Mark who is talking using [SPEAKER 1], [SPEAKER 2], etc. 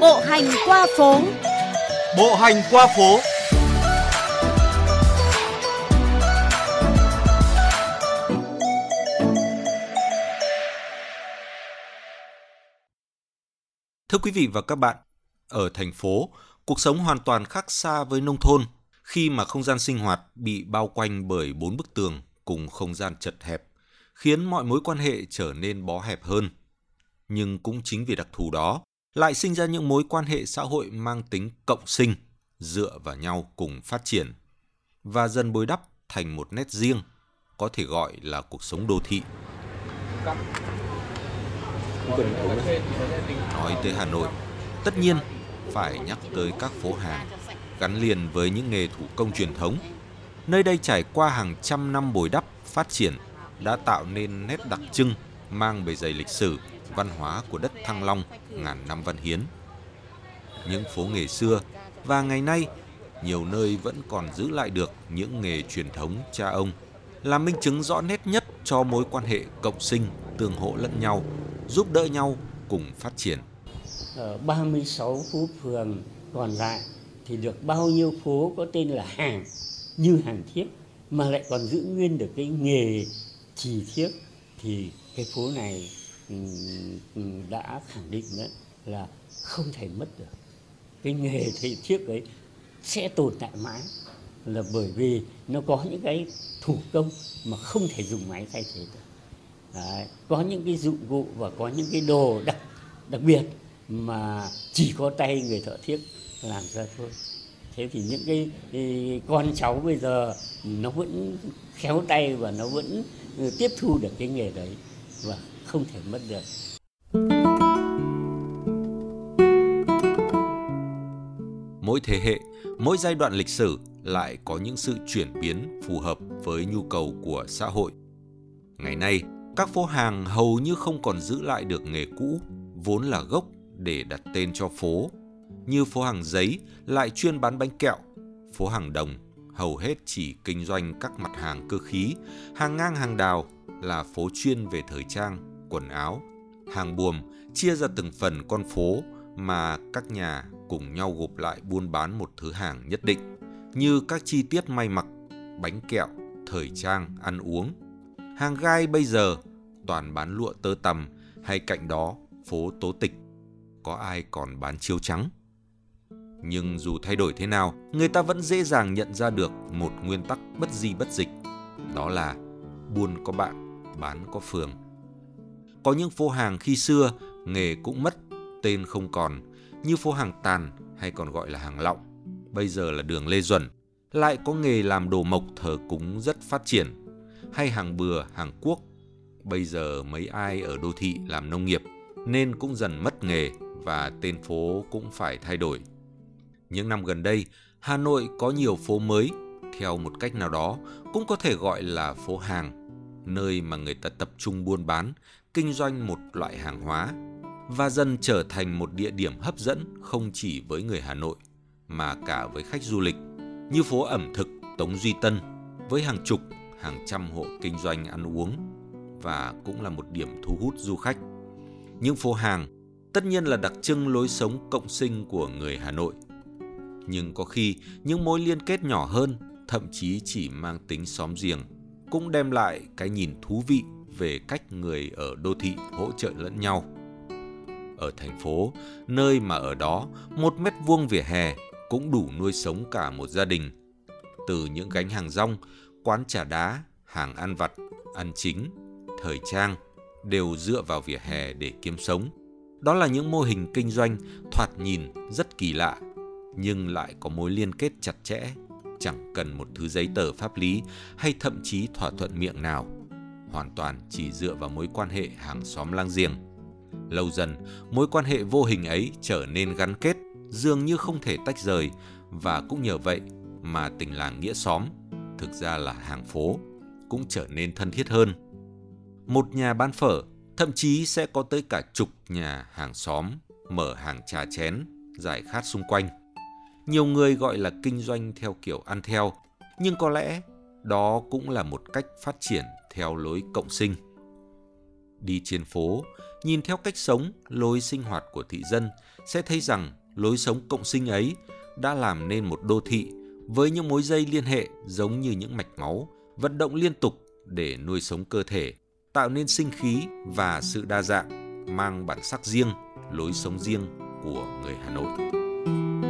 [SPEAKER 1] Bộ hành qua phố.
[SPEAKER 2] Bộ hành qua phố. Thưa quý vị và các bạn, ở thành phố, cuộc sống hoàn toàn khác xa với nông thôn khi mà không gian sinh hoạt bị bao quanh bởi bốn bức tường cùng không gian chật hẹp, khiến mọi mối quan hệ trở nên bó hẹp hơn. Nhưng cũng chính vì đặc thù đó, lại sinh ra những mối quan hệ xã hội mang tính cộng sinh, dựa vào nhau cùng phát triển và dần bồi đắp thành một nét riêng, có thể gọi là cuộc sống đô thị. Nói tới Hà Nội, tất nhiên phải nhắc tới các phố hàng gắn liền với những nghề thủ công truyền thống. Nơi đây trải qua hàng trăm năm bồi đắp, phát triển đã tạo nên nét đặc trưng mang bề dày lịch sử, văn hóa của đất Thăng Long ngàn năm văn hiến. Những phố nghề xưa và ngày nay nhiều nơi vẫn còn giữ lại được những nghề truyền thống cha ông là minh chứng rõ nét nhất cho mối quan hệ cộng sinh, tương hỗ lẫn nhau, giúp đỡ nhau cùng phát triển.
[SPEAKER 3] Ở 36 phố phường còn lại thì được bao nhiêu phố có tên là hàng như hàng thiếp mà lại còn giữ nguyên được cái nghề chỉ thiếp thì cái phố này Ừ, đã khẳng định đấy là không thể mất được. Cái nghề thầy thiếc ấy sẽ tồn tại mãi là bởi vì nó có những cái thủ công mà không thể dùng máy thay thế được. Đấy, có những cái dụng cụ và có những cái đồ đặc đặc biệt mà chỉ có tay người thợ thiếc làm ra thôi. Thế thì những cái, cái con cháu bây giờ nó vẫn khéo tay và nó vẫn ừ, tiếp thu được cái nghề đấy. Và không thể mất được.
[SPEAKER 2] Mỗi thế hệ mỗi giai đoạn lịch sử lại có những sự chuyển biến phù hợp với nhu cầu của xã hội. Ngày nay các phố hàng hầu như không còn giữ lại được nghề cũ vốn là gốc để đặt tên cho phố. Như phố hàng giấy lại chuyên bán bánh kẹo, phố hàng đồng hầu hết chỉ kinh doanh các mặt hàng cơ khí, hàng ngang hàng đào là phố chuyên về thời trang, quần áo, hàng buồm chia ra từng phần con phố mà các nhà cùng nhau gộp lại buôn bán một thứ hàng nhất định, như các chi tiết may mặc, bánh kẹo, thời trang, ăn uống. Hàng gai bây giờ toàn bán lụa tơ tằm hay cạnh đó phố tố tịch. Có ai còn bán chiếu trắng? Nhưng dù thay đổi thế nào, người ta vẫn dễ dàng nhận ra được một nguyên tắc bất di bất dịch. Đó là buôn có bạn, bán có phường. Có những phố hàng khi xưa, nghề cũng mất, tên không còn, như phố hàng tàn hay còn gọi là hàng lọng. Bây giờ là đường Lê Duẩn, lại có nghề làm đồ mộc thờ cúng rất phát triển. Hay hàng bừa, hàng cuốc. Bây giờ mấy ai ở đô thị làm nông nghiệp nên cũng dần mất nghề và tên phố cũng phải thay đổi. Những năm gần đây, Hà Nội có nhiều phố mới, theo một cách nào đó cũng có thể gọi là phố hàng, nơi mà người ta tập trung buôn bán, kinh doanh một loại hàng hóa và dần trở thành một địa điểm hấp dẫn không chỉ với người Hà Nội mà cả với khách du lịch, như phố ẩm thực Tống Duy Tân với hàng chục, hàng trăm hộ kinh doanh ăn uống và cũng là một điểm thu hút du khách. Những phố hàng tất nhiên là đặc trưng lối sống cộng sinh của người Hà Nội – nhưng có khi những mối liên kết nhỏ hơn, thậm chí chỉ mang tính xóm giềng, cũng đem lại cái nhìn thú vị về cách người ở đô thị hỗ trợ lẫn nhau. Ở thành phố, nơi mà ở đó một mét vuông vỉa hè cũng đủ nuôi sống cả một gia đình. Từ những gánh hàng rong, quán trà đá, hàng ăn vặt, ăn chính, thời trang đều dựa vào vỉa hè để kiếm sống. Đó là những mô hình kinh doanh thoạt nhìn rất kỳ lạ nhưng lại có mối liên kết chặt chẽ, chẳng cần một thứ giấy tờ pháp lý hay thậm chí thỏa thuận miệng nào, hoàn toàn chỉ dựa vào mối quan hệ hàng xóm lang giềng. Lâu dần, mối quan hệ vô hình ấy trở nên gắn kết, dường như không thể tách rời và cũng nhờ vậy mà tình làng nghĩa xóm, thực ra là hàng phố, cũng trở nên thân thiết hơn. Một nhà bán phở thậm chí sẽ có tới cả chục nhà hàng xóm mở hàng trà chén, giải khát xung quanh. Nhiều người gọi là kinh doanh theo kiểu ăn theo, nhưng có lẽ đó cũng là một cách phát triển theo lối cộng sinh. Đi trên phố, nhìn theo cách sống, lối sinh hoạt của thị dân sẽ thấy rằng lối sống cộng sinh ấy đã làm nên một đô thị với những mối dây liên hệ giống như những mạch máu, vận động liên tục để nuôi sống cơ thể, tạo nên sinh khí và sự đa dạng, mang bản sắc riêng, lối sống riêng của người Hà Nội.